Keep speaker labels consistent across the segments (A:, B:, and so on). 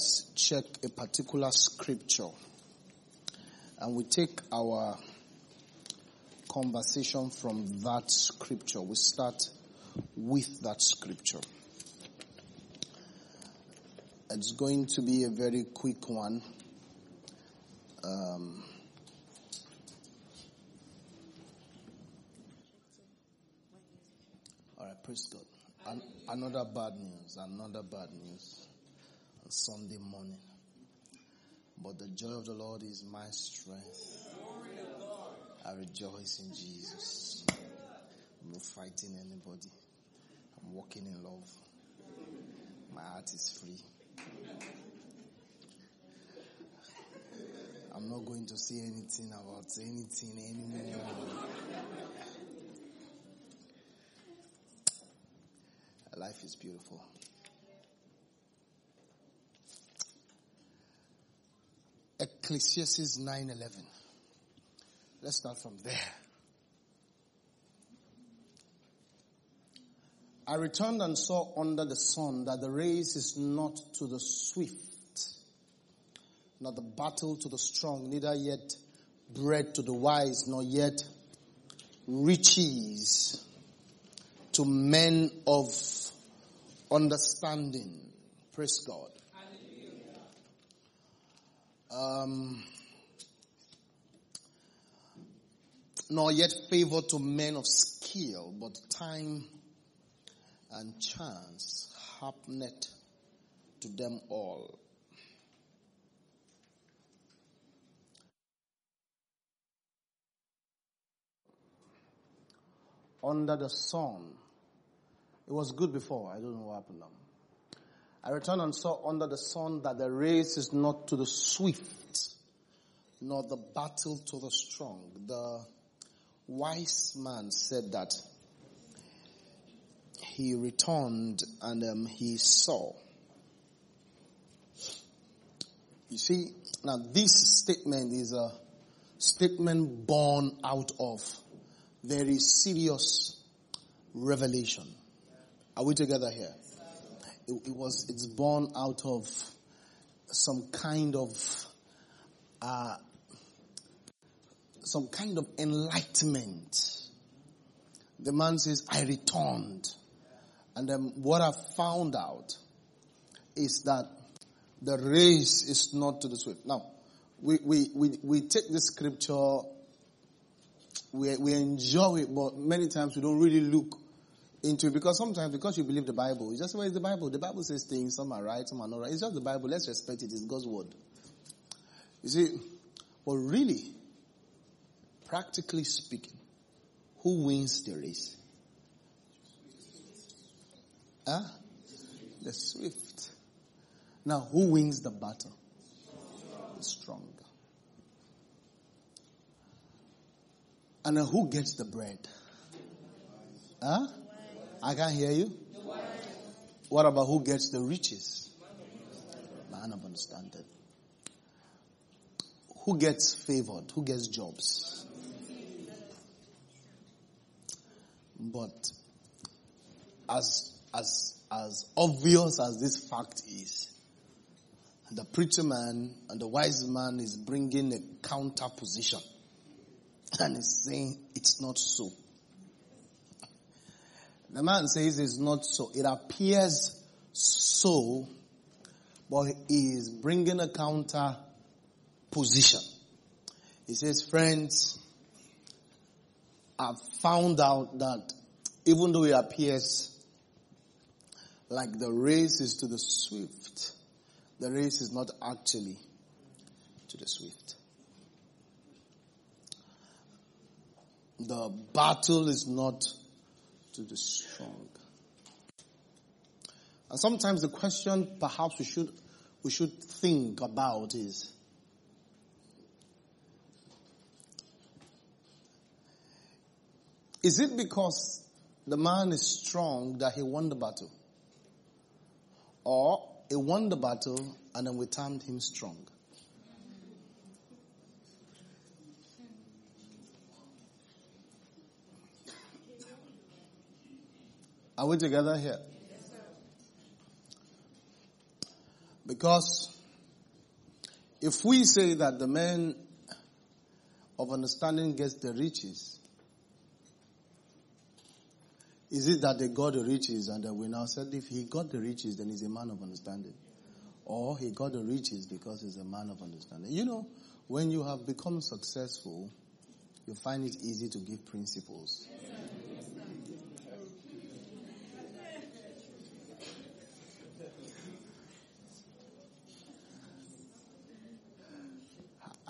A: let's check a particular scripture and we take our conversation from that scripture. We start with that scripture. It's going to be a very quick one. Um, all right, praise God. An- another bad news, another bad news Sunday morning. But the joy of the Lord is my strength. I rejoice in Jesus. I'm not fighting anybody. I'm walking in love. My heart is free. I'm not going to say anything about anything anymore. Life is beautiful. Ecclesiastes 9:11. Let's start from there. I returned and saw under the sun that the race is not to the swift, nor the battle to the strong, neither yet bread to the wise, nor yet riches to men of understanding. Praise God. Um, nor yet favor to men of skill, but time and chance happened to them all. Under the sun. It was good before. I don't know what happened now. I returned and saw under the sun that the race is not to the swift, nor the battle to the strong. The wise man said that he returned and um, he saw. You see, now this statement is a statement born out of very serious revelation. Are we together here? It, it was, it's born out of some kind of, uh, some kind of enlightenment. The man says, I returned. And then what I found out is that the race is not to the swift. Now, we, we, we, we take the scripture, we, we enjoy it, but many times we don't really look into because sometimes because you believe the Bible, it's just where is the Bible? The Bible says things, some are right, some are not right. It's just the Bible. Let's respect it. It's God's word. You see, but really, practically speaking, who wins the race? Huh? The swift. Now, who wins the battle? The strong. And who gets the bread? Huh? I can't hear you. What about who gets the riches? Man of understanding. Who gets favored? Who gets jobs? But as as as obvious as this fact is, the preacher man and the wise man is bringing a counter position and is saying it's not so. The man says it's not so. It appears so, but he is bringing a counter position. He says, friends, I've found out that even though it appears like the race is to the swift, the race is not actually to the swift. The battle is not to the strong. And sometimes the question perhaps we should, we should think about is, is it because the man is strong that he won the battle? Or he won the battle and then we termed him strong? Are we together here? Yes, Because if we say that the man of understanding gets the riches, is it that they got the riches and that we now said if he got the riches, then he's a man of understanding? Or he got the riches because he's a man of understanding? You know, when you have become successful, you find it easy to give principles.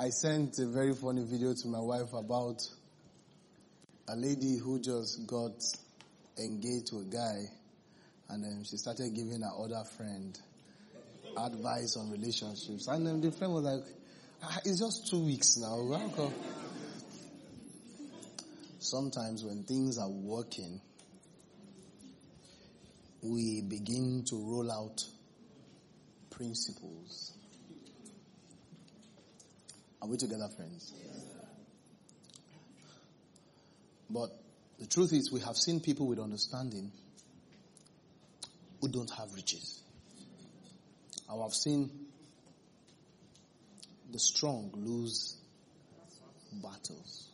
A: I sent a very funny video to my wife about a lady who just got engaged to a guy and then she started giving her other friend advice on relationships. And then the friend was like, ah, it's just two weeks now. Sometimes when things are working, we begin to roll out principles. Are we together, friends? But the truth is, we have seen people with understanding who don't have riches. I have seen the strong lose battles.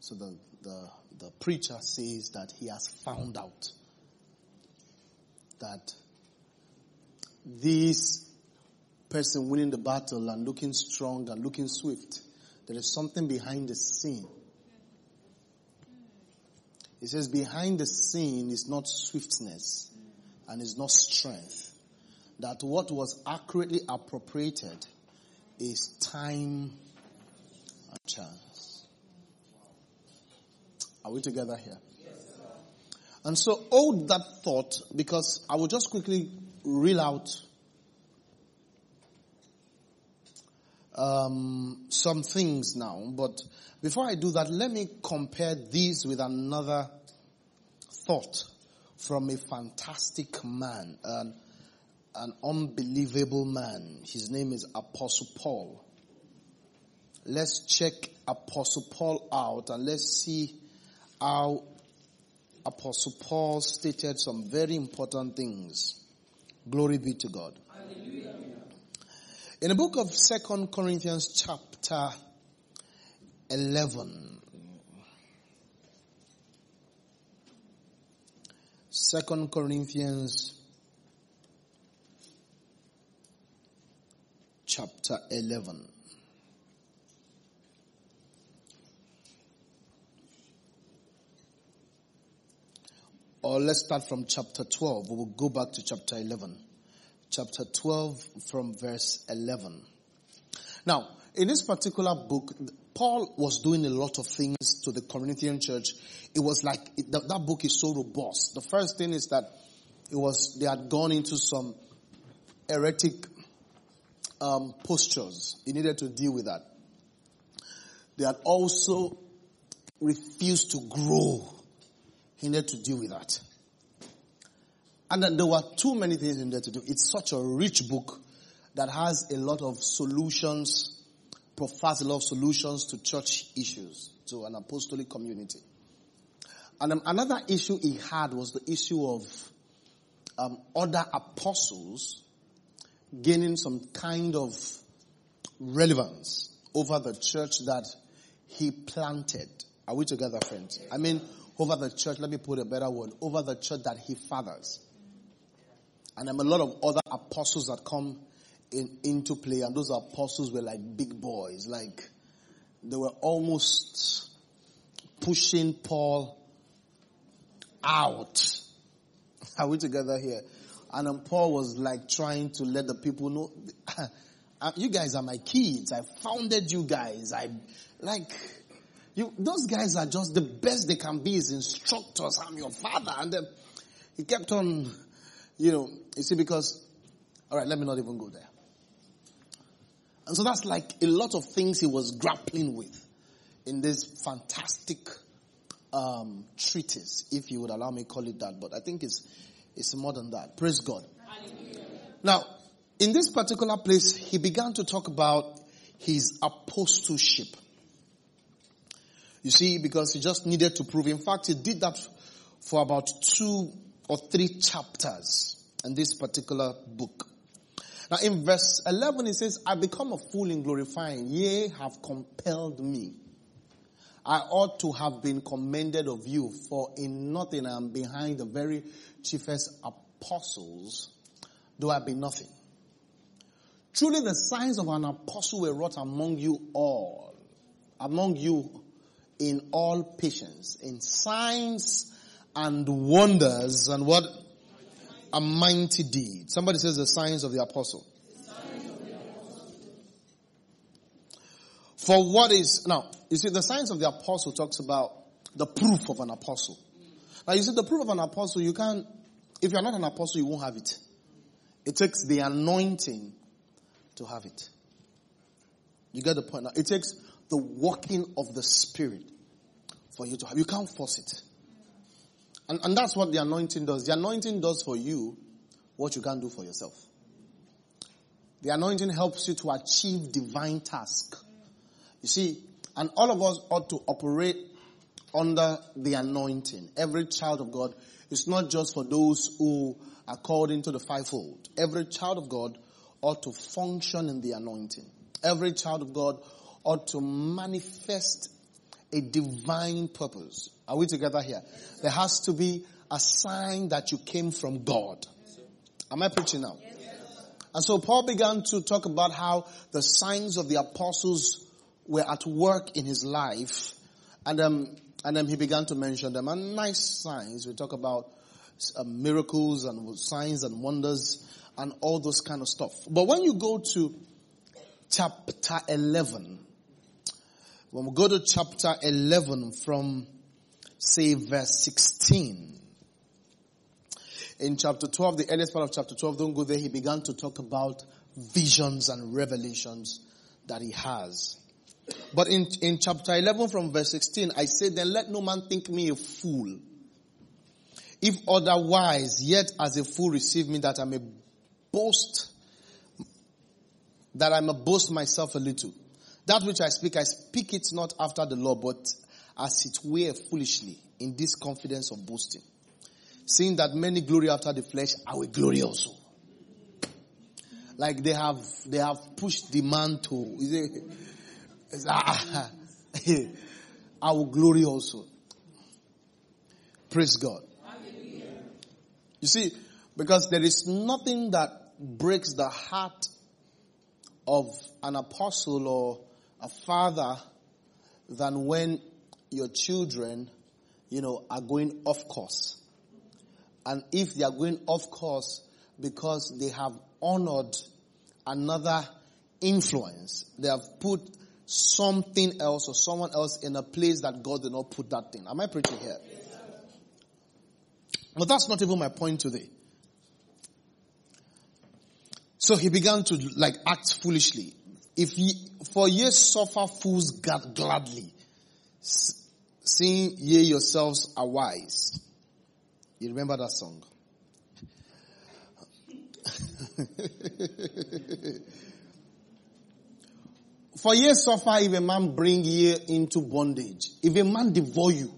A: So the, the, the preacher says that he has found out that this person winning the battle and looking strong and looking swift there is something behind the scene. He says behind the scene is not swiftness and is not strength. That what was accurately appropriated is time and chance. Are we together here? and so hold that thought because I will just quickly reel out um, some things now. But before I do that, let me compare these with another thought from a fantastic man, an, an unbelievable man. His name is Apostle Paul. Let's check Apostle Paul out and let's see how Apostle Paul stated some very important things. Glory be to God. In the book of Second Corinthians chapter eleven. 11, Second Corinthians chapter 11. Or let's start from chapter 12. We will go back to chapter 11 chapter 12 from verse 11. Now, in this particular book, Paul was doing a lot of things to the Corinthian church. It was like, it, that, that book is so robust. The first thing is that it was, they had gone into some heretic um, postures. He needed to deal with that. They had also refused to grow. He needed to deal with that. And then there were too many things in there to do. It's such a rich book that has a lot of solutions, provides a lot of solutions to church issues, to an apostolic community. And um, another issue he had was the issue of um, other apostles gaining some kind of relevance over the church that he planted. Are we together, friends? I mean, over the church, let me put a better word, over the church that he fathers. And there are a lot of other apostles that come in, into play, and those apostles were like big boys, like they were almost pushing Paul out. Are we together here? And Paul was like trying to let the people know, uh, you guys are my kids. I founded you guys. I like you. Those guys are just the best they can be as instructors. I'm your father, and then he kept on you know, you see, because, alright, let me not even go there. And so that's like a lot of things he was grappling with in this fantastic um, treatise, if you would allow me call it that. But I think it's it's more than that. Praise God. Hallelujah. Now, in this particular place, he began to talk about his apostleship. You see, because he just needed to prove. In fact, he did that for about two or three chapters in this particular book. Now in verse 11 it says, I become a fool in glorifying, ye have compelled me. I ought to have been commended of you, for in nothing I am behind the very chiefest apostles, do I be nothing. Truly the signs of an apostle were wrought among you all, among you in all patience, in signs and wonders and what? A mighty deed. Somebody says the signs of the apostle. For what is, now, you see, the signs of the apostle talks about the proof of an apostle. Now, you see, the proof of an apostle, you can't, if you're not an apostle, you won't have it. It takes the anointing to have it. You get the point now? It takes the working of the Spirit for you to have. You can't force it. And, and that's what the anointing does. The anointing does for you what you can't do for yourself. The anointing helps you to achieve divine task. You see, and all of us ought to operate under the anointing. Every child of God is not just for those who are called into the fivefold. Every child of God ought to function in the anointing. Every child of God ought to manifest a divine purpose. Are we together here? There has to be a sign that you came from God. Am I preaching now? And so Paul began to talk about how the signs of the apostles were at work in his life. And um, and then he began to mention them. And nice signs. We talk about uh, miracles and signs and wonders and all those kind of stuff. But when you go to chapter 11, when we go to chapter 11 from say verse 16, in chapter 12, the earliest part of chapter 12, don't go there, he began to talk about visions and revelations that he has. But in, in chapter 11 from verse 16, I say, then let no man think me a fool. If otherwise, yet as a fool receive me that I may boast, that I may boast myself a little. That which I speak, I speak it not after the law, but as it were foolishly in this confidence of boasting. Seeing that many glory after the flesh, I will glory also. Like they have, they have pushed the man to, I will glory also. Praise God. You see, because there is nothing that breaks the heart of an apostle or a father than when your children, you know, are going off course. And if they are going off course because they have honored another influence, they have put something else or someone else in a place that God did not put that thing. Am I preaching here? But that's not even my point today. So he began to like act foolishly. If ye, for ye suffer fools gladly, seeing ye yourselves are wise. You remember that song? For ye suffer if a man bring ye into bondage. If a man devour you.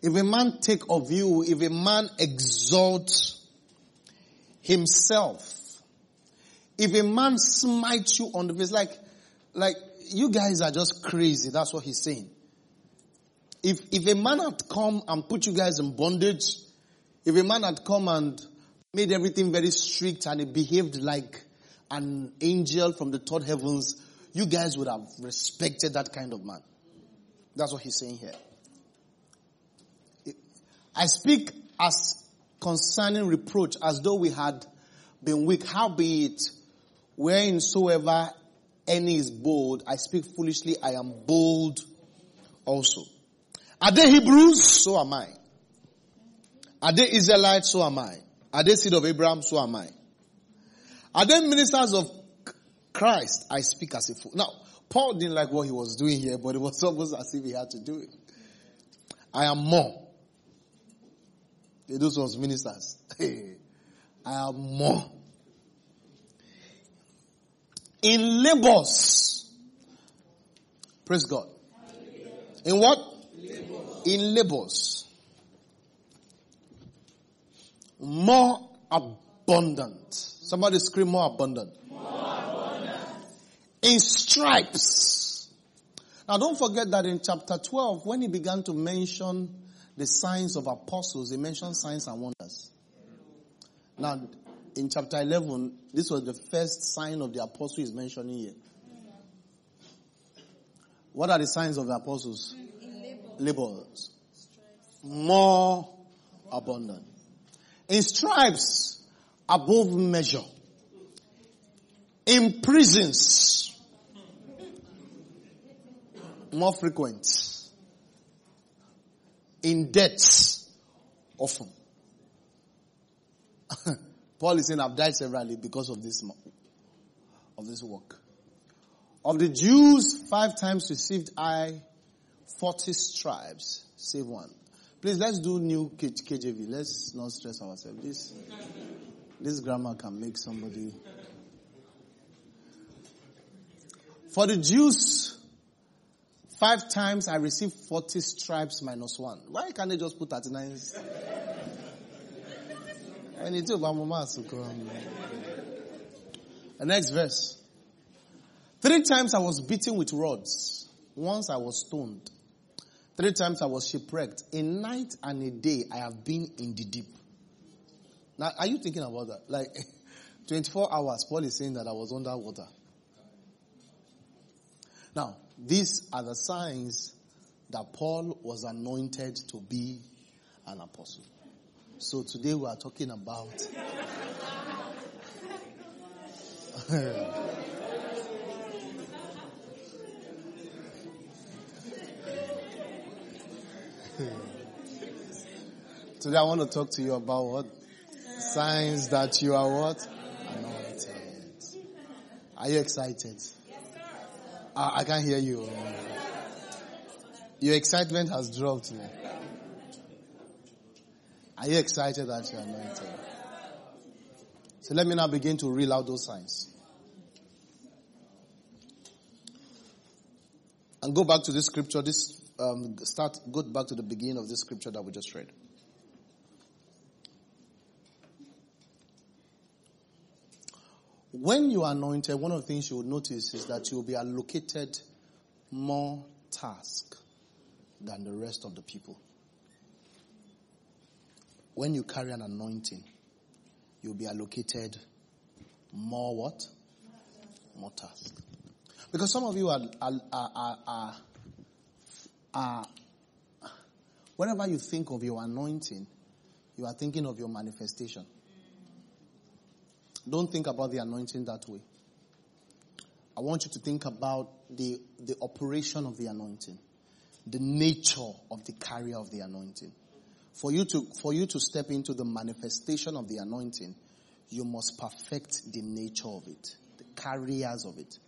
A: If a man take of you. If a man exalt himself. If a man smites you on the face. Like, like, you guys are just crazy. That's what he's saying. If, if a man had come and put you guys in bondage, if a man had come and made everything very strict and he behaved like an angel from the third heavens, you guys would have respected that kind of man. That's what he's saying here. I speak as concerning reproach as though we had been weak. Howbeit, whereinsoever any is bold, I speak foolishly, I am bold also. Are they Hebrews? So am I. Are they Israelites? So am I. Are they seed of Abraham? So am I. Are they ministers of Christ, I speak as a fool. Now, Paul didn't like what he was doing here, but it was almost as if he had to do it. I am more. Those was ministers. I am more. In labors. Praise God. In what? In labors. more abundant. Somebody scream more abundant. More abundant. In stripes. Now don't forget that in chapter 12, when he began to mention the signs of apostles, he mentioned signs and wonders. Now, in chapter 11, this was the first sign of the apostle he's mentioning here. What are the signs of the apostles? Labors. More abundant. In stripes, above measure. In prisons, more frequent. In debts, often. Paul is saying, I've died severally because of this, of this work. Of the Jews, five times received I 40 stripes, save one. Please, let's do new KJV. Let's not stress ourselves. This, this grammar can make somebody. For the Jews, five times I received 40 stripes minus one. Why can't they just put 39? The next verse. Three times I was beaten with rods. Once I was stoned. Three times I was shipwrecked. A night and a day I have been in the deep. Now, are you thinking about that? Like, 24 hours, Paul is saying that I was underwater. Now, these are the signs that Paul was anointed to be an apostle. So today we are talking about Today I want to talk to you about what? Signs that you are what? Anointed. Are you excited? Uh, I can't hear you. Your excitement has dropped. Me. Are you excited that you're anointed? So let me now begin to reel out those signs. And go back to this scripture, this, um, start, go back to the beginning of this scripture that we just read. When you are anointed, one of the things you will notice is that you will be allocated more task than the rest of the people. When you carry an anointing, you'll be allocated more what? More task. Because some of you are, are, are, are, are, whenever you think of your anointing, you are thinking of your manifestation. Don't think about the anointing that way. I want you to think about the, the operation of the anointing, the nature of the carrier of the anointing. For you to, for you to step into the manifestation of the anointing, you must perfect the nature of it, the carriers of it.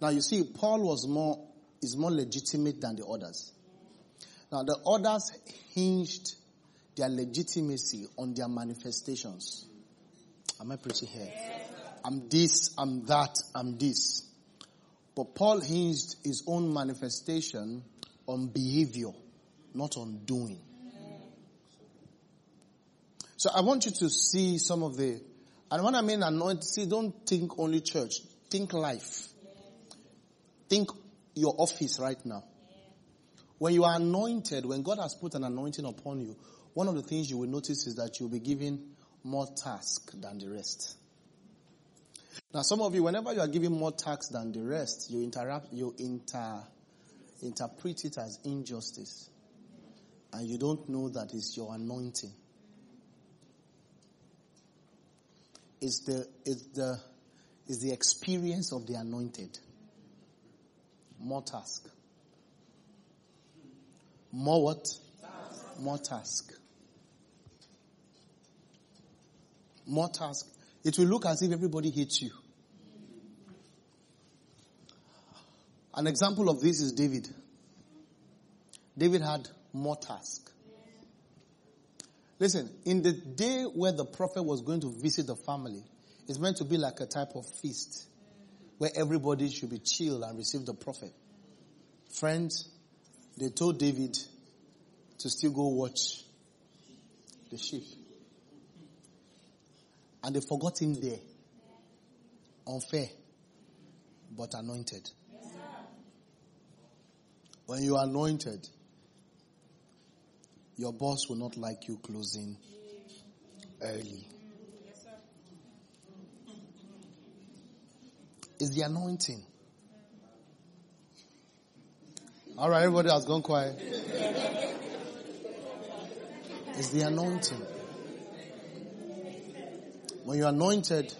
A: Now you see, Paul was more, is more legitimate than the others. Now the others hinged their legitimacy on their manifestations. Am I preaching here? I'm this, I'm that, I'm this. But Paul hinged his own manifestation on behavior, not on doing. So I want you to see some of the, and when I mean anointed, see, don't think only church. Think life. Think your office right now. When you are anointed, when God has put an anointing upon you, one of the things you will notice is that you'll be given more task than the rest. Now some of you, whenever you are given more task than the rest, you interrupt, you inter, interpret it as injustice. And you don't know that it's your anointing. Is the, is the, is the experience of the anointed. More task. More what? Task. More task. More task. It will look as if everybody hates you. An example of this is David. David had more task. Listen, in the day where the prophet was going to visit the family, it's meant to be like a type of feast where everybody should be chill and receive the prophet. Friends, they told David to still go watch the sheep. And they forgot him there. Unfair, but anointed. When you are anointed, your boss will not like you closing early. It's the anointing. All right, everybody has gone quiet. It's the anointing. When you're anointed,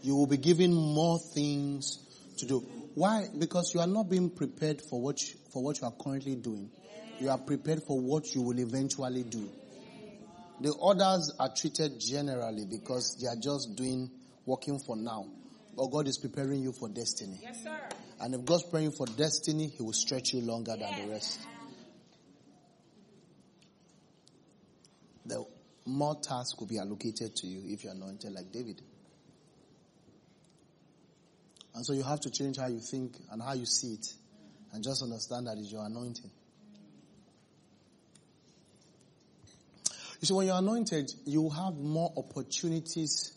A: you will be given more things to do. Why? Because you are not being prepared for what you, for what you are currently doing. You are prepared for what you will eventually do. The others are treated generally because they are just doing working for now. But God is preparing you for destiny.
B: Yes, sir.
A: And if God's praying for destiny, He will stretch you longer than the rest. The more tasks will be allocated to you if you're anointed like David. And so you have to change how you think and how you see it and just understand that it's your anointing. You see, when you're anointed, you have more opportunities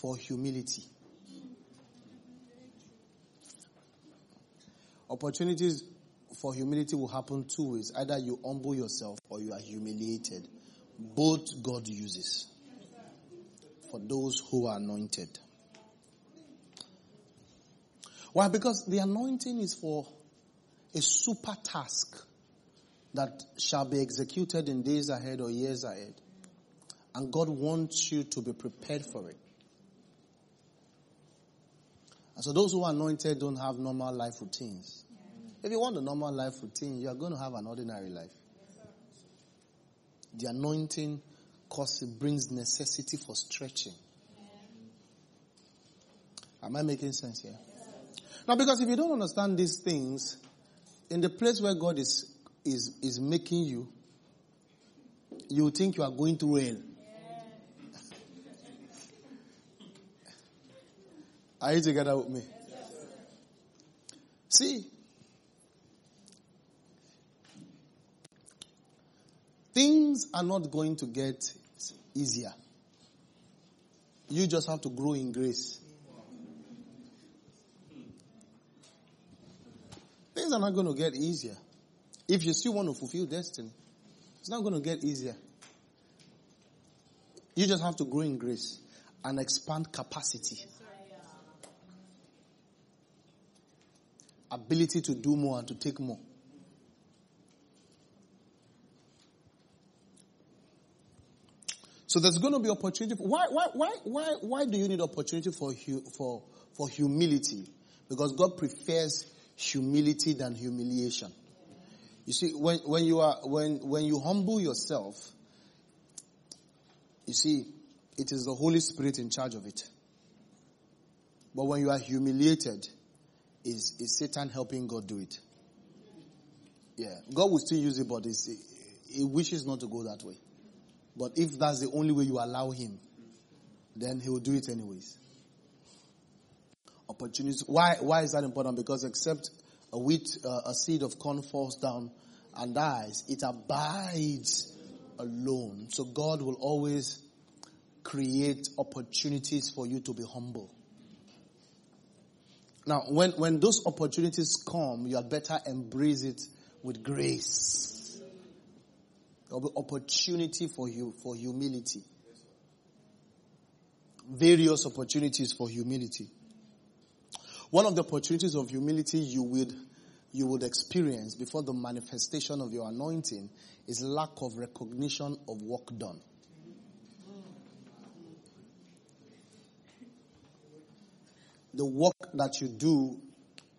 A: for humility. Opportunities for humility will happen two ways. Either you humble yourself or you are humiliated. Both God uses for those who are anointed. Why? Because the anointing is for a super task that shall be executed in days ahead or years ahead. And God wants you to be prepared for it. And so those who are anointed don't have normal life routines. If you want a normal life routine, you are going to have an ordinary life. The anointing causes brings necessity for stretching. Am I making sense here? Now, because if you don't understand these things, in the place where God is is is making you, you think you are going through hell. Are you together with me? See, things are not going to get easier. You just have to grow in grace. Things are not going to get easier. If you still want to fulfill destiny, it's not going to get easier. You just have to grow in grace and expand capacity. Ability to do more and to take more. So there's going to be opportunity. Why, why, why, why, why do you need opportunity for, for, for humility? Because God prefers humility than humiliation. You see, when, when you are, when, when you humble yourself, you see, it is the Holy Spirit in charge of it. But when you are humiliated, is, is Satan helping God do it? Yeah. God will still use it, but he wishes not to go that way. But if that's the only way you allow him, then he will do it anyways. Opportunities. Why, why is that important? Because except a wheat, uh, a seed of corn falls down and dies, it abides alone. So God will always create opportunities for you to be humble. Now, when, when those opportunities come, you had better embrace it with grace. There will be opportunity for you, for humility. Various opportunities for humility. One of the opportunities of humility you would, you would experience before the manifestation of your anointing is lack of recognition of work done. the work that you do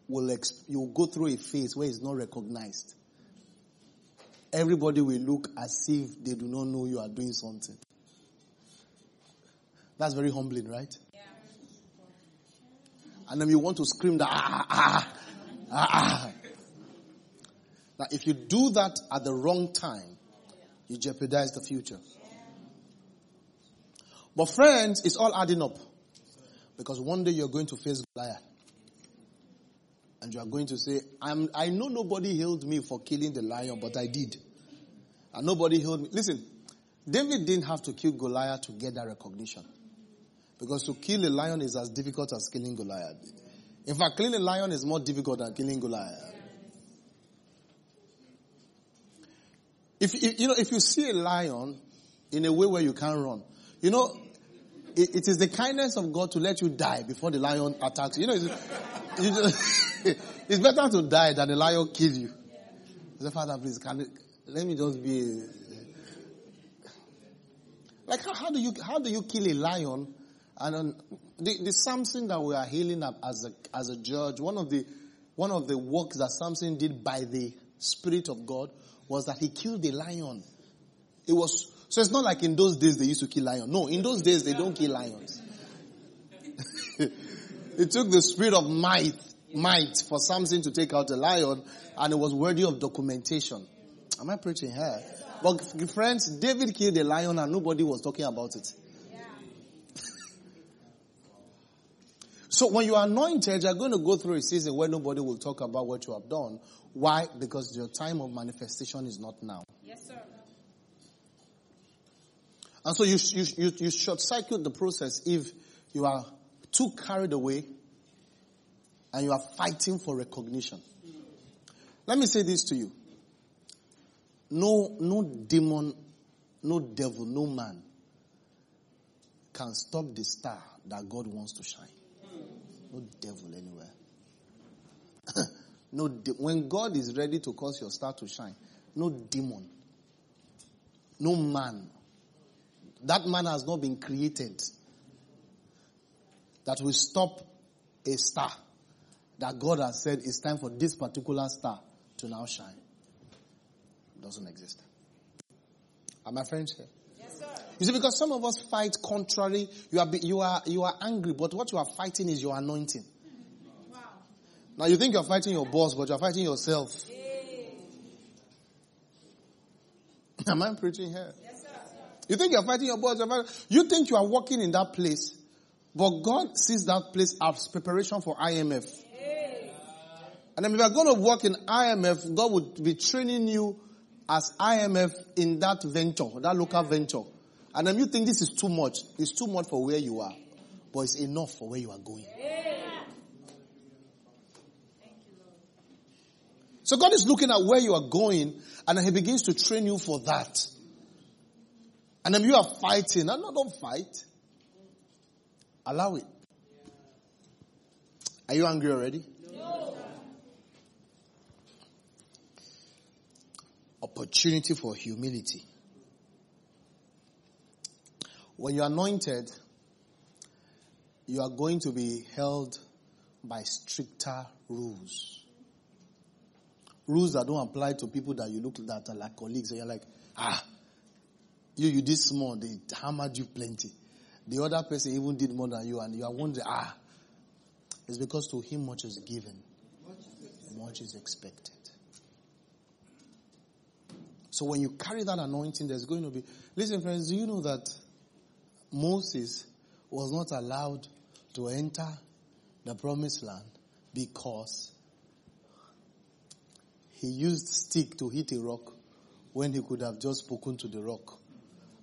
A: will exp- you'll go through a phase where it's not recognized. Everybody will look as if they do not know you are doing something. That's very humbling, right? Yeah. And then you want to scream that ah ah ah ah. Now, if you do that at the wrong time, you jeopardize the future. But friends, it's all adding up. Because one day you're going to face Goliath. And you are going to say, I know nobody healed me for killing the lion, but I did. And nobody healed me. Listen, David didn't have to kill Goliath to get that recognition. Because to kill a lion is as difficult as killing Goliath. In fact, killing a lion is more difficult than killing Goliath. If, you know, if you see a lion in a way where you can't run, you know, it, it is the kindness of God to let you die before the lion attacks you. You know, it's, you just, it's better to die than the lion kill you. The Father, please, can let me just be. Like, how, how, do you how do you kill a lion? And the, the Samson that we are healing up as a as a judge, one of the one of the works that Samson did by the Spirit of God was that he killed a lion. It was so it's not like in those days they used to kill lions. No, in those days they don't kill lions. it took the spirit of might, might for Samson to take out a lion and it was worthy of documentation. Am I preaching here? But friends, David killed a lion and nobody was talking about it. So when you are anointed, you're going to go through a season where nobody will talk about what you have done. Why? Because your time of manifestation is not now. Yes, sir. And so you, you, you, you short circuit the process if you are too carried away and you are fighting for recognition. Let me say this to you. No, no demon, no devil, no man can stop the star that God wants to shine. No devil anywhere. no, de- when God is ready to cause your star to shine, no demon, no man that man has not been created that will stop a star that God has said it's time for this particular star to now shine. It doesn't exist. Are my friends here? You see, because some of us fight contrary. You are, you are, you are angry, but what you are fighting is your anointing. Wow. Now you think you're fighting your boss, but you're fighting yourself. Am I preaching here? Yes. Sir. You think you're fighting your boss, fighting, you think you are walking in that place, but God sees that place as preparation for IMF. And then if you're going to work in IMF, God would be training you as IMF in that venture, that local venture. And then you think this is too much. It's too much for where you are, but it's enough for where you are going. So God is looking at where you are going and He begins to train you for that. And then you are fighting. No, no, don't fight. Allow it. Are you angry already? No. Opportunity for humility. When you're anointed, you are going to be held by stricter rules. Rules that don't apply to people that you look at are like colleagues and you're like, ah, you, you did small, they hammered you plenty. The other person even did more than you, and you are wondering, ah, it's because to him much is given, much is expected. So when you carry that anointing, there's going to be. Listen, friends, do you know that Moses was not allowed to enter the promised land because he used stick to hit a rock when he could have just spoken to the rock.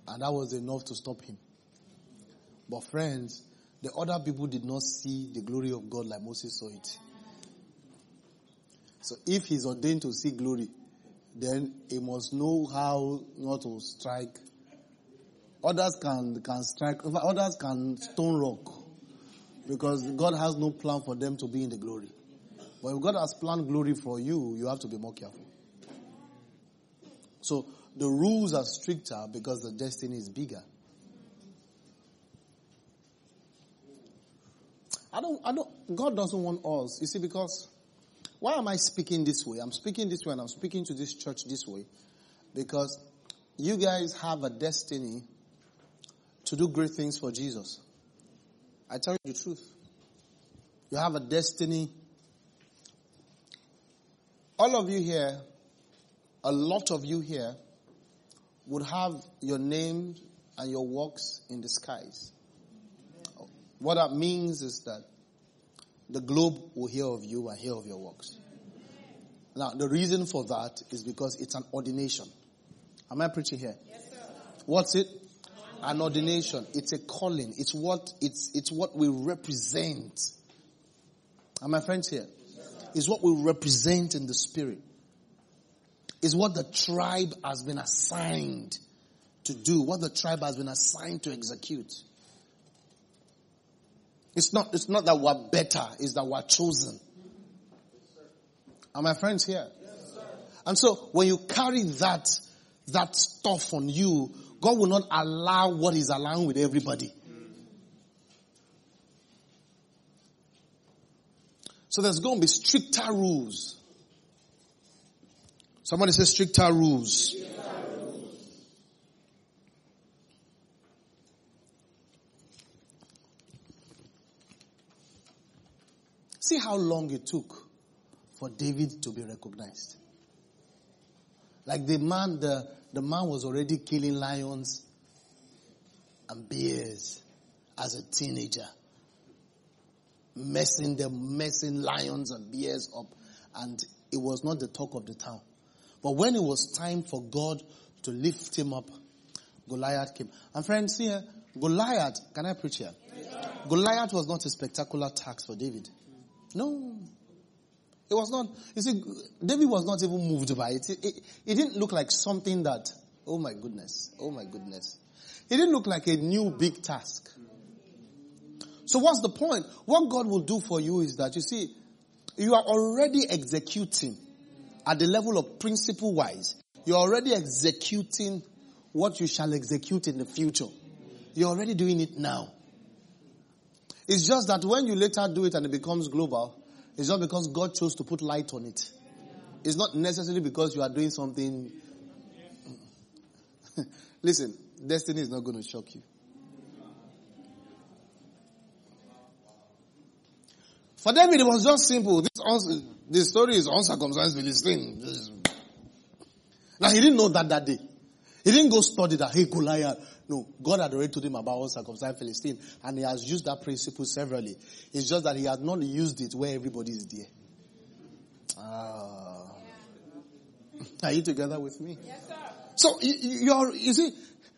A: And that was enough to stop him. But friends, the other people did not see the glory of God like Moses saw it. So if he's ordained to see glory, then he must know how not to strike. Others can, can strike, others can stone rock. Because God has no plan for them to be in the glory. But if God has planned glory for you, you have to be more careful. So the rules are stricter because the destiny is bigger. I don't, I don't, God doesn't want us. You see, because why am I speaking this way? I'm speaking this way and I'm speaking to this church this way because you guys have a destiny to do great things for Jesus. I tell you the truth. You have a destiny. All of you here, a lot of you here, would have your name and your works in the skies. What that means is that the globe will hear of you and hear of your works. Now, the reason for that is because it's an ordination. Am I preaching here? Yes, sir. What's it? An ordination. It's a calling. It's what, it's, it's what we represent. Are my friends here? It's what we represent in the spirit. It's what the tribe has been assigned to do, what the tribe has been assigned to execute. It's not, it's not that we're better, it's that we're chosen. Are my friends here? and so when you carry that, that stuff on you, God will not allow what He's allowing with everybody. So there's going to be stricter rules. Somebody says stricter rules. See how long it took for David to be recognized. Like the man, the, the man was already killing lions and bears as a teenager. Messing them, messing lions and bears up. And it was not the talk of the town. But when it was time for God to lift him up, Goliath came. And friends, here, eh, Goliath, can I preach here? Yes, Goliath was not a spectacular task for David. No. It was not, you see, David was not even moved by it. It, it. it, didn't look like something that, oh my goodness, oh my goodness. It didn't look like a new big task. So what's the point? What God will do for you is that, you see, you are already executing at the level of principle wise. You're already executing what you shall execute in the future. You're already doing it now. It's just that when you later do it and it becomes global, it's not because God chose to put light on it. It's not necessarily because you are doing something. Listen, destiny is not going to shock you. For them, it was just simple. This, this story is uncircumcised Philistine. Now, he didn't know that that day. He didn't go study that, hey, Goliath, no, God had already told him about uncircumcised Philistine, and he has used that principle severally. It's just that he had not used it where everybody is there. Ah. Are you together with me?
B: Yes, sir.
A: So you, you are, you see,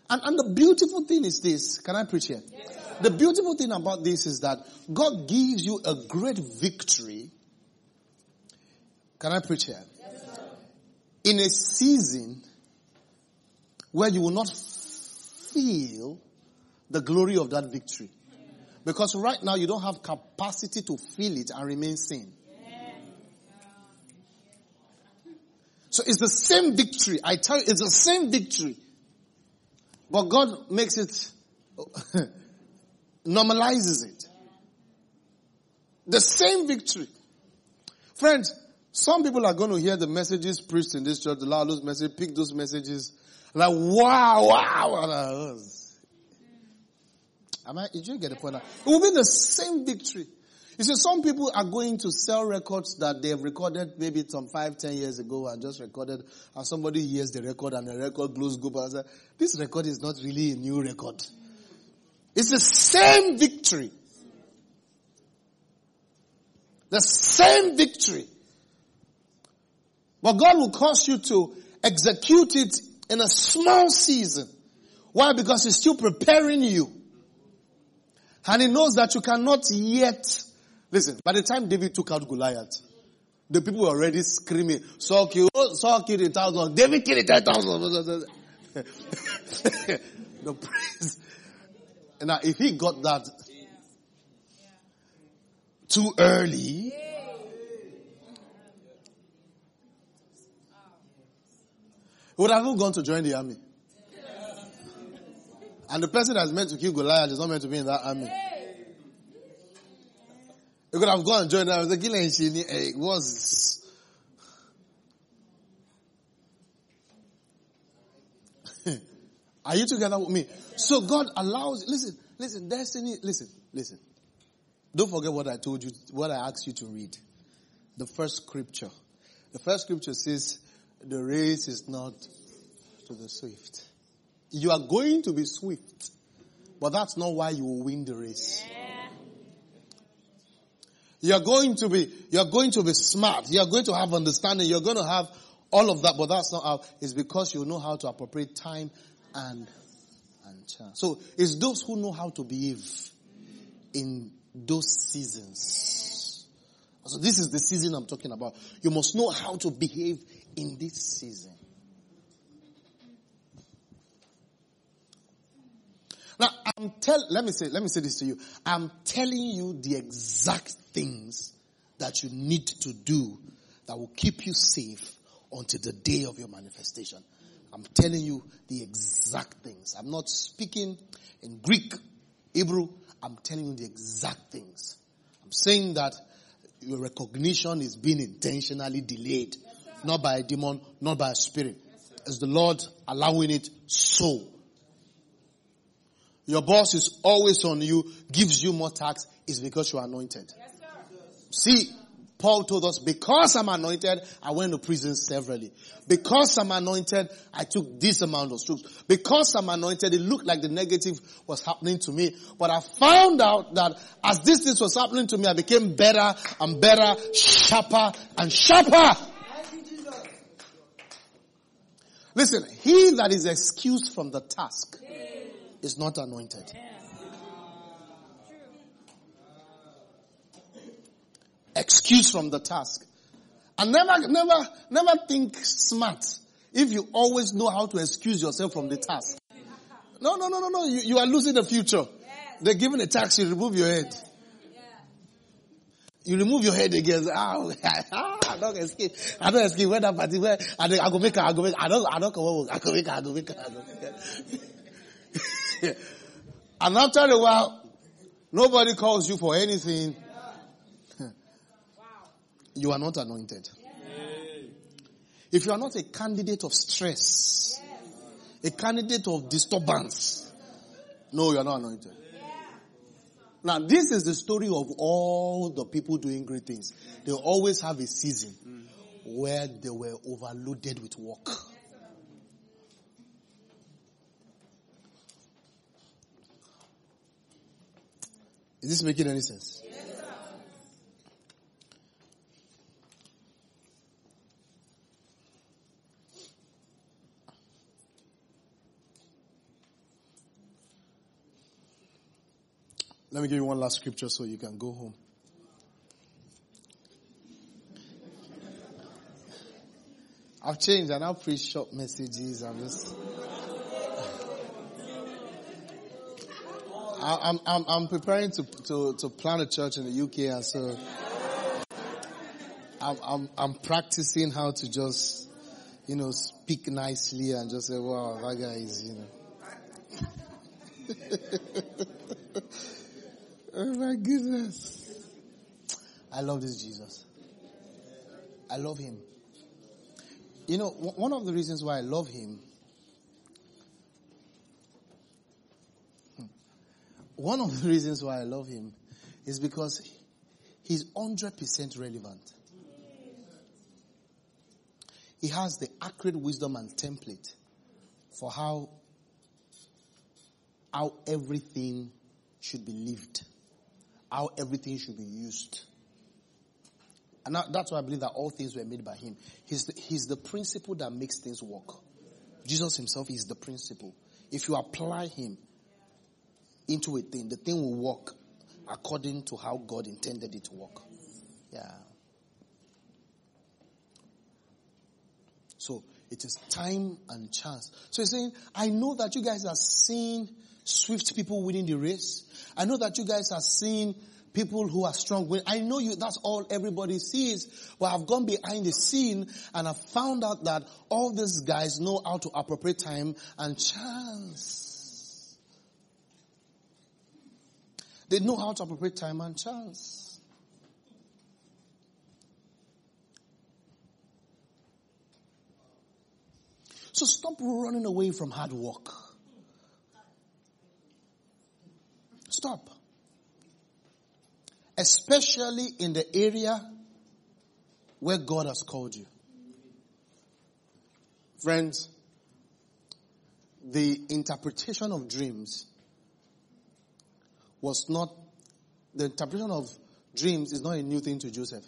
A: and, and the beautiful thing is this. Can I preach here?
B: Yes,
A: the beautiful thing about this is that God gives you a great victory. Can I preach here?
B: Yes, sir.
A: In a season where you will not feel the glory of that victory. Because right now you don't have capacity to feel it and remain sane. So it's the same victory. I tell you, it's the same victory. But God makes it, normalizes it. The same victory. Friends, some people are going to hear the messages preached in this church, allow those messages, pick those messages, like, wow, wow. Am I, did you get the point? It will be the same victory. You see, some people are going to sell records that they have recorded maybe some five, ten years ago and just recorded, and somebody hears the record and the record blows go and this record is not really a new record. It's the same victory. The same victory. But God will cause you to execute it in a small season. Why? Because he's still preparing you. And he knows that you cannot yet, listen, by the time David took out Goliath, the people were already screaming, Saul killed, Saul killed a thousand, David killed thousand. the praise. Now, if he got that too early, would have gone to join the army. And the person that's meant to kill Goliath is not meant to be in that army. He could have gone and joined them. The killing it was. Are you together with me? So God allows, listen, listen, destiny, listen, listen. Don't forget what I told you, what I asked you to read. The first scripture. The first scripture says, the race is not to the swift. You are going to be swift, but that's not why you will win the race. You're going to be, you're going to be smart. You're going to have understanding. You're going to have all of that, but that's not how. It's because you know how to appropriate time and, and chance. So it's those who know how to behave in those seasons. So this is the season I'm talking about. You must know how to behave in this season. Now, I'm tell, let me say, let me say this to you. I'm telling you the exact things that you need to do that will keep you safe until the day of your manifestation. I'm telling you the exact things. I'm not speaking in Greek, Hebrew. I'm telling you the exact things. I'm saying that your recognition is being intentionally delayed. Not by a demon, not by a spirit. As the Lord allowing it so. Your boss is always on you, gives you more tax, is because you are anointed. See, Paul told us, because I'm anointed, I went to prison severally. Because I'm anointed, I took this amount of strokes. Because I'm anointed, it looked like the negative was happening to me. But I found out that as this thing was happening to me, I became better and better, sharper and sharper. Listen, he that is excused from the task is not anointed. Excuse from the task. And never, never, never think smart if you always know how to excuse yourself from the task. No, no, no, no, no. You, you are losing the future. They're giving a tax, you remove your head. You remove your head again. Ah, I don't escape. I don't escape. Where that party, where I, I go make I go make I don't, I don't come home. I go make I go make I go make and after a while, nobody calls you for anything. You are not anointed. If you are not a candidate of stress, a candidate of disturbance, no, you are not anointed. Now, this is the story of all the people doing great things. They always have a season where they were overloaded with work. Is this making any sense? Let me give you one last scripture so you can go home. I've changed. I now preach short messages. I'm just. I'm, I'm, I'm preparing to, to, to plant a church in the UK and so I'm, I'm, I'm practicing how to just, you know, speak nicely and just say, wow, that guy is, you know. oh my goodness. I love this Jesus. I love him. You know, one of the reasons why I love him hmm, One of the reasons why I love him is because he's 100% relevant. He has the accurate wisdom and template for how, how everything should be lived, how everything should be used. And that's why I believe that all things were made by him. He's the, he's the principle that makes things work. Jesus himself is the principle. If you apply him, into a thing, the thing will work according to how God intended it to work. Yeah. So it is time and chance. So he's saying, I know that you guys are seeing swift people winning the race. I know that you guys are seeing people who are strong. I know you, that's all everybody sees. But I've gone behind the scene and I've found out that all these guys know how to appropriate time and chance. They know how to appropriate time and chance. So stop running away from hard work. Stop. Especially in the area where God has called you. Friends, the interpretation of dreams was not, the interpretation of dreams is not a new thing to Joseph.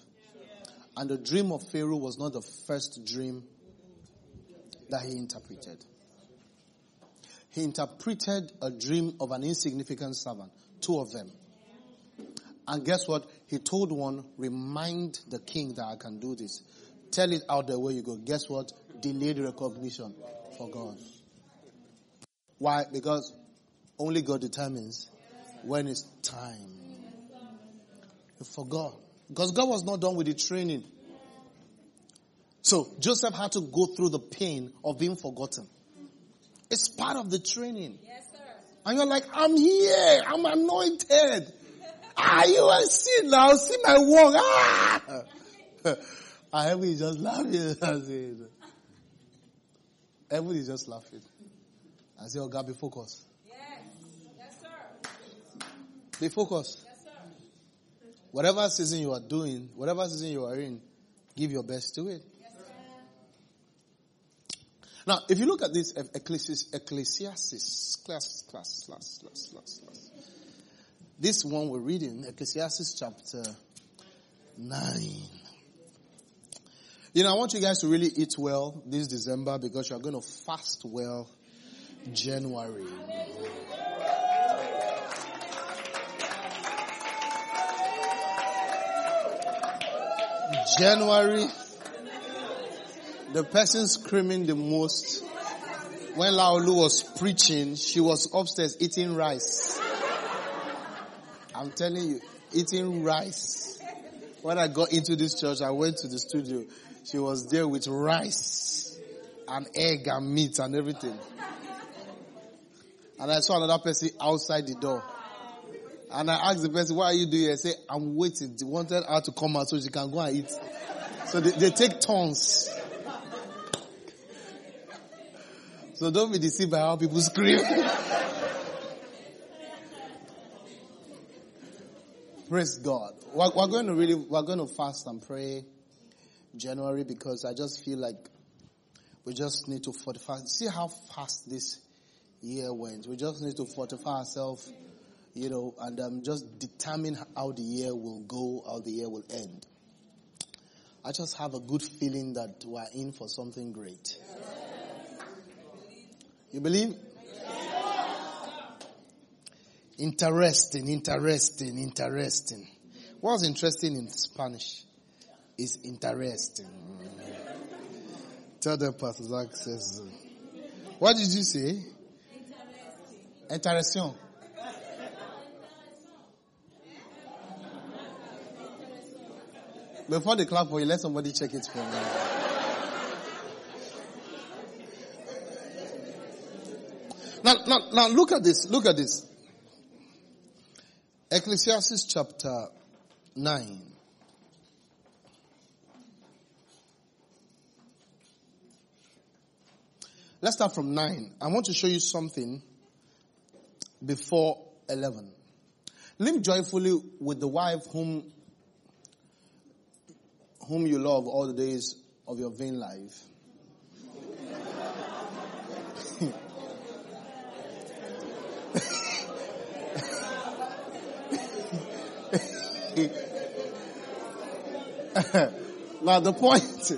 A: And the dream of Pharaoh was not the first dream that he interpreted. He interpreted a dream of an insignificant servant, two of them. And guess what? He told one, remind the king that I can do this. Tell it out the way you go. Guess what? Delayed recognition for God. Why? Because only God determines when it's time. For God. Because God was not done with the training. So Joseph had to go through the pain of being forgotten. It's part of the training. Yes, sir. And you're like, I'm here. I'm anointed. ah, you will see now. See my work. Ah! and everybody just laughing. everybody just laughing. I say, oh God, be focused. Yes. Yes, sir. Be focused. Yes, sir. Whatever season you are doing, whatever season you are in, give your best to it. Now, if you look at this Ecclesiastes, Ecclesiastes class, class, class, class, class, class. This one we're reading, Ecclesiastes chapter 9. You know, I want you guys to really eat well this December because you're going to fast well January. January the person screaming the most when Laolu was preaching, she was upstairs eating rice. I'm telling you, eating rice. When I got into this church, I went to the studio. She was there with rice and egg and meat and everything. And I saw another person outside the door. And I asked the person, what are you doing? I said, I'm waiting. They wanted her to come out so she can go and eat. So they, they take turns. So don't be deceived by how people scream. Praise God. We're, we're, going to really, we're going to fast and pray January because I just feel like we just need to fortify. See how fast this year went. We just need to fortify ourselves, you know, and um, just determine how the year will go, how the year will end. I just have a good feeling that we're in for something great. You believe? Interesting, interesting, interesting. What's interesting in Spanish is interesting. Tell the Pastor Zach says. What did you say? Interesting. Before they clap for you, let somebody check it for me. Now, now, now look at this. Look at this. Ecclesiastes chapter 9. Let's start from 9. I want to show you something before 11. Live joyfully with the wife whom, whom you love all the days of your vain life. now the point,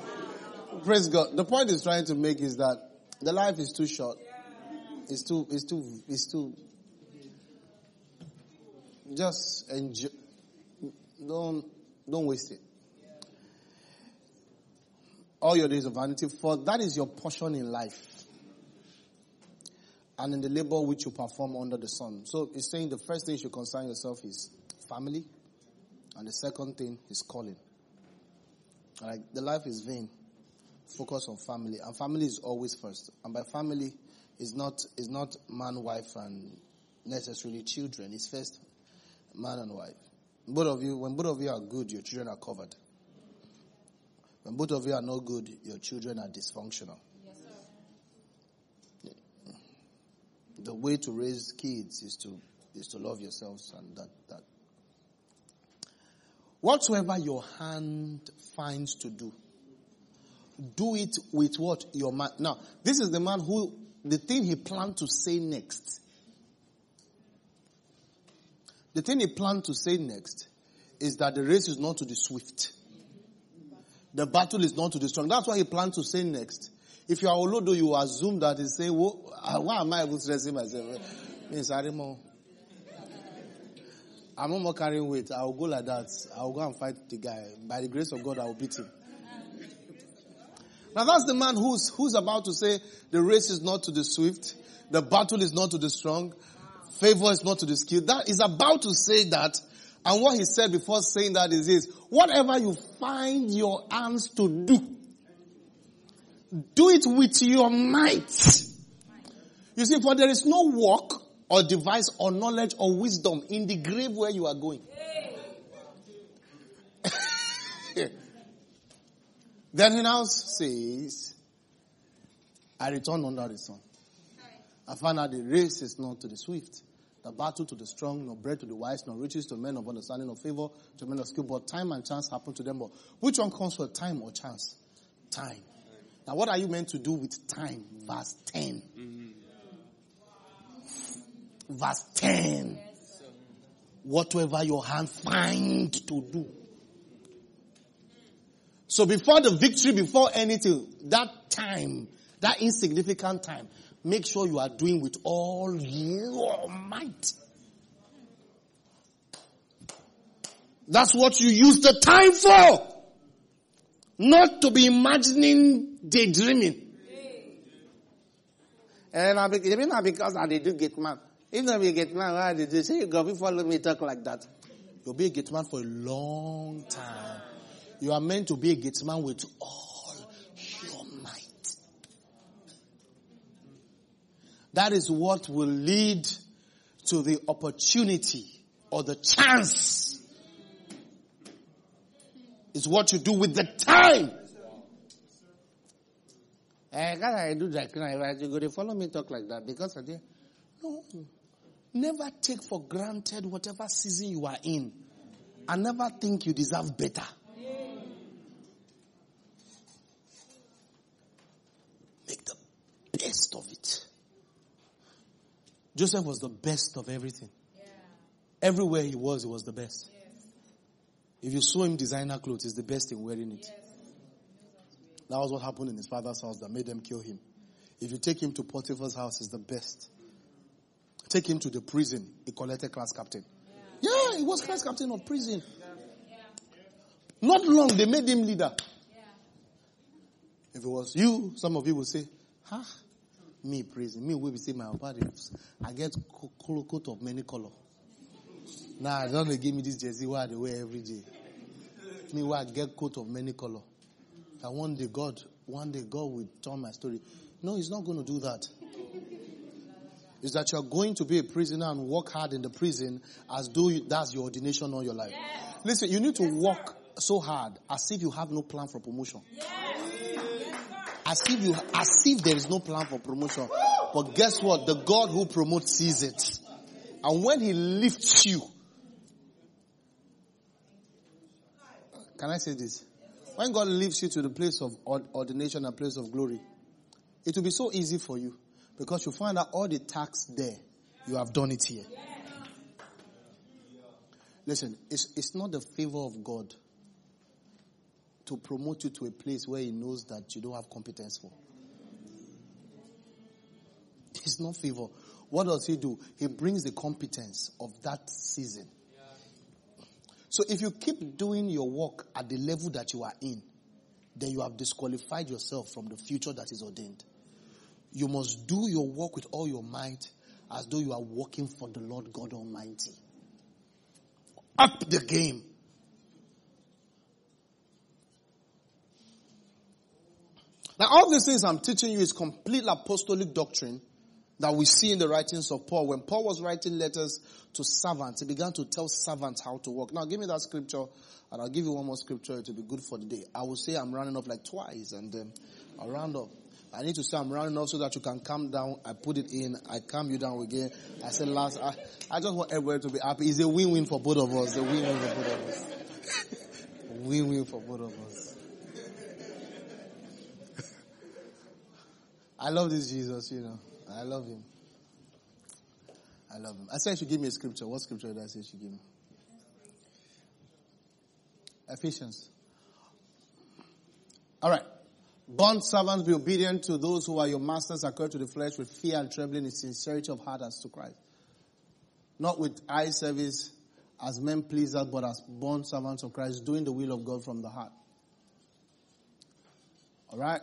A: praise God, the point is trying to make is that the life is too short. It's too, it's too, it's too, just enjoy, don't, don't waste it. All your days of vanity, for that is your portion in life. And in the labor which you perform under the sun. So it's saying the first thing you should concern yourself is family. And the second thing is calling. Like the life is vain. Focus on family. And family is always first. And by family is not is not man, wife, and necessarily children. It's first man and wife. Both of you, when both of you are good, your children are covered. When both of you are not good, your children are dysfunctional. Yes, the way to raise kids is to is to love yourselves and that that Whatsoever your hand finds to do, do it with what? Your man. Now, this is the man who, the thing he planned to say next. The thing he planned to say next is that the race is not to the swift. The battle is not to the strong. That's what he planned to say next. If you are Olodo, you assume that he say, ah, why am I even stressing myself? Means. I'm not more carrying weight. I will go like that. I will go and fight the guy. By the grace of God, I will beat him. Now that's the man who's, who's about to say the race is not to the swift, the battle is not to the strong, favor is not to the skilled. That is about to say that. And what he said before saying that is this, whatever you find your hands to do, do it with your might. You see, for there is no work or device or knowledge or wisdom in the grave where you are going. then he now says, I return under the sun. I find out the race is not to the swift, the battle to the strong, nor bread to the wise, nor riches to men of understanding, nor favor to men of skill, but time and chance happen to them. But which one comes for time or chance? Time. Now what are you meant to do with time? Verse 10. Mm-hmm. Verse 10. Whatever your hand find to do. So before the victory, before anything, that time, that insignificant time, make sure you are doing with all your might. That's what you use the time for. Not to be imagining, daydreaming. And I be, not because I did get man. If not be a gate man, why did you say, God, you follow me talk like that? You'll be a gate man for a long time. You are meant to be a gate man with all your might. That is what will lead to the opportunity or the chance. Is what you do with the time. Eh, God, I do that. You go to follow me talk like that because I did. No. Never take for granted whatever season you are in and never think you deserve better. Make the best of it. Joseph was the best of everything. Everywhere he was, he was the best. If you saw him designer clothes, he's the best in wearing it. That was what happened in his father's house that made them kill him. If you take him to Potiphar's house, he's the best. Take him to the prison. He collected class captain. Yeah, yeah he was class captain of prison. Yeah. Not long, they made him leader. Yeah. If it was you, some of you will say, huh? Me prison. Me will be say my body. I get coat of many color. Nah, don't they give me this jersey where they wear every day. Me where I get coat of many color. And one day God, one day God will tell my story. No, he's not going to do that is that you're going to be a prisoner and work hard in the prison as though you, that's your ordination all your life. Yes. Listen, you need to yes, work sir. so hard as if you have no plan for promotion. Yes. As if you, as if there is no plan for promotion. But guess what? The God who promotes sees it. And when he lifts you, can I say this? When God lifts you to the place of ordination and place of glory, it will be so easy for you. Because you find out all the tasks there, you have done it here. Listen, it's, it's not the favor of God to promote you to a place where He knows that you don't have competence for. It's not favor. What does He do? He brings the competence of that season. So if you keep doing your work at the level that you are in, then you have disqualified yourself from the future that is ordained. You must do your work with all your might as though you are working for the Lord God Almighty. Up the game. Now all these things I'm teaching you is complete apostolic doctrine that we see in the writings of Paul. When Paul was writing letters to servants, he began to tell servants how to work. Now give me that scripture and I'll give you one more scripture to be good for the day. I will say I'm running up like twice and um, I'll round up. I need to say I'm rounding off so that you can calm down. I put it in. I calm you down again. I said last, I, I just want everyone to be happy. It's a win-win for both of us. A win-win for both of us. win-win for both of us. I love this Jesus, you know. I love him. I love him. I said she give me a scripture. What scripture did I say she give me? Ephesians. All right. Bond servants, be obedient to those who are your masters according to the flesh with fear and trembling in sincerity of heart as to Christ. Not with eye service as men pleasers, but as bond servants of Christ, doing the will of God from the heart. Alright?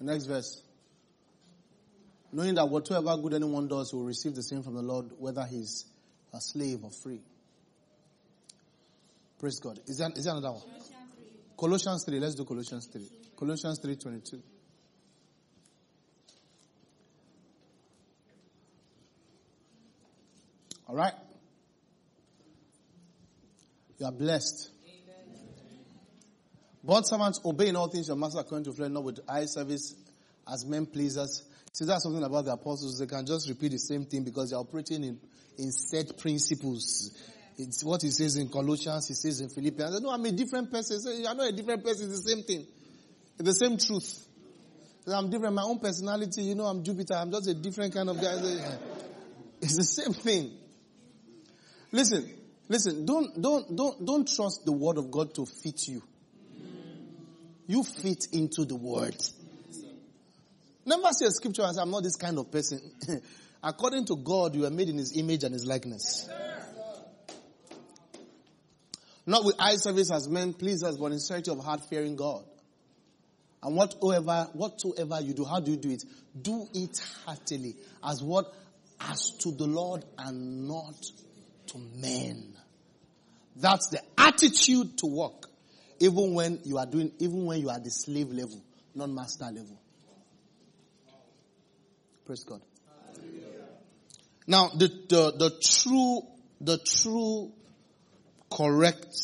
A: Next verse. Knowing that whatsoever good anyone does, he will receive the same from the Lord, whether he's a slave or free. Praise God. Is there, is there another one? Colossians 3. Let's do Colossians 3. Colossians 3 22. All right? You are blessed. Bond servants, obey in all things your master according to flesh, not with eye service as men pleasers. See, that's something about the apostles. They can just repeat the same thing because they're operating in, in set principles. It's what he says in Colossians, he says in Philippians. No, I'm a different person. I'm not a different person. It's the same thing. It's the same truth. I'm different. My own personality, you know, I'm Jupiter. I'm just a different kind of guy. It's the same thing. Listen, listen, don't, don't, don't, don't trust the word of God to fit you. You fit into the word. Never say a scripture and say, I'm not this kind of person. According to God, you are made in his image and his likeness. Not with eye service as men please us, but in sincerity of heart fearing God. And whatsoever, whatsoever you do, how do you do it? Do it heartily as what? As to the Lord and not to men. That's the attitude to work. Even when you are doing, even when you are the slave level, not master level. Praise God. Now, the, the, the true, the true, correct,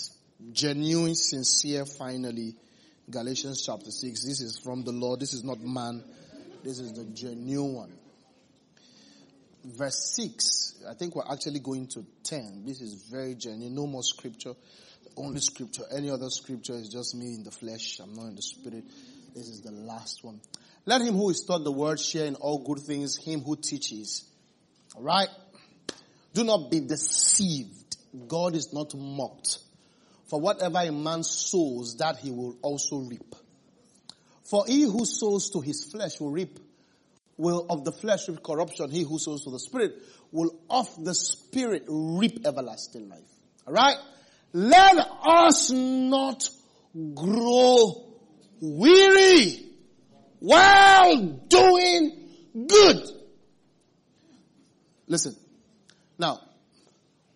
A: genuine, sincere, finally, Galatians chapter 6. This is from the Lord. This is not man. This is the genuine one. Verse 6. I think we're actually going to 10. This is very genuine. No more scripture. Only scripture. Any other scripture is just me in the flesh. I'm not in the spirit. This is the last one. Let him who is taught the word share in all good things, him who teaches. Alright? Do not be deceived. God is not mocked. For whatever a man sows, that he will also reap. For he who sows to his flesh will reap, will of the flesh reap corruption. He who sows to the spirit will of the spirit reap everlasting life. Alright? Let us not grow weary while doing good. Listen. Now,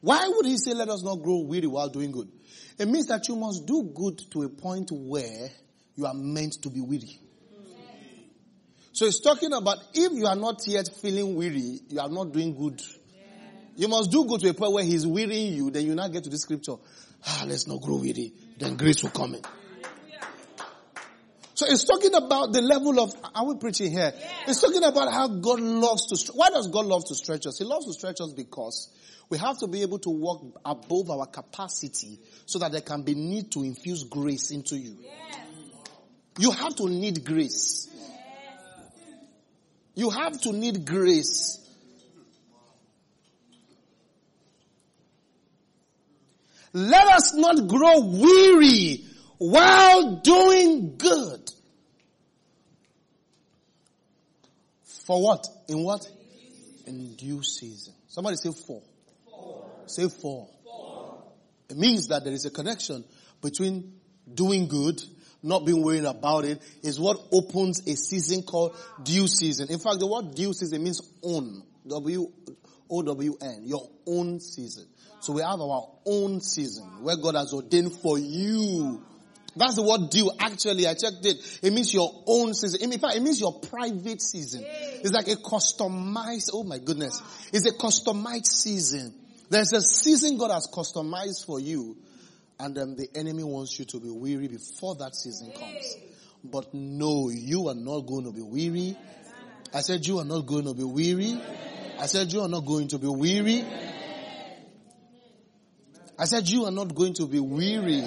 A: why would he say let us not grow weary while doing good? It means that you must do good to a point where you are meant to be weary. So it's talking about if you are not yet feeling weary, you are not doing good. You must do good to a point where he's wearying you, then you now get to the scripture. Ah, let's not grow weary. Then grace will come in. So it's talking about the level of, are we preaching here? Yeah. It's talking about how God loves to, why does God love to stretch us? He loves to stretch us because we have to be able to walk above our capacity so that there can be need to infuse grace into you. You have to need grace. You have to need grace. Let us not grow weary while doing good. For what? In what? In due season. Somebody say for. for. Say for. It means that there is a connection between doing good, not being worried about it, is what opens a season called due season. In fact, the word due season means own. W O W N. Your own season. So we have our own season where God has ordained for you that's the word due. Actually, I checked it. It means your own season. In fact, it means your private season. It's like a customized, oh my goodness. It's a customized season. There's a season God has customized for you. And then the enemy wants you to be weary before that season comes. But no, you are not going to be weary. I said you are not going to be weary. I said you are not going to be weary. I said you are not going to be weary.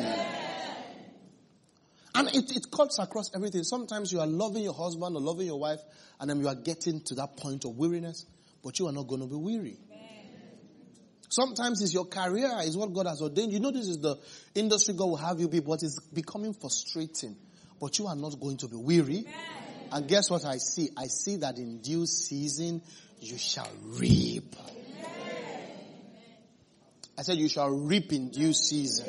A: And it, it cuts across everything. Sometimes you are loving your husband or loving your wife, and then you are getting to that point of weariness, but you are not going to be weary. Sometimes it's your career, is what God has ordained. You know, this is the industry God will have you be, but it's becoming frustrating. But you are not going to be weary. And guess what I see? I see that in due season you shall reap. I said you shall reap in due season.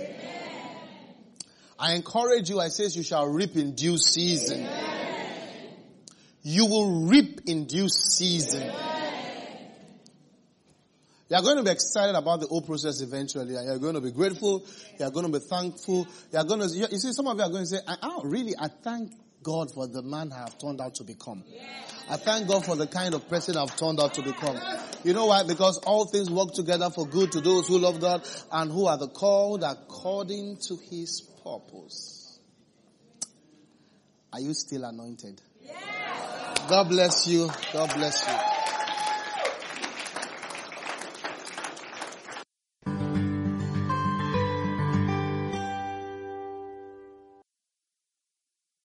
A: I encourage you, I says you shall reap in due season. You will reap in due season. You are going to be excited about the whole process eventually. You are going to be grateful. You are going to be thankful. You are going to, you see, some of you are going to say, I, I really, I thank God for the man I have turned out to become. I thank God for the kind of person I've turned out to become. You know why? Because all things work together for good to those who love God and who are the called according to his purpose. Are you still anointed? God bless you. God bless you.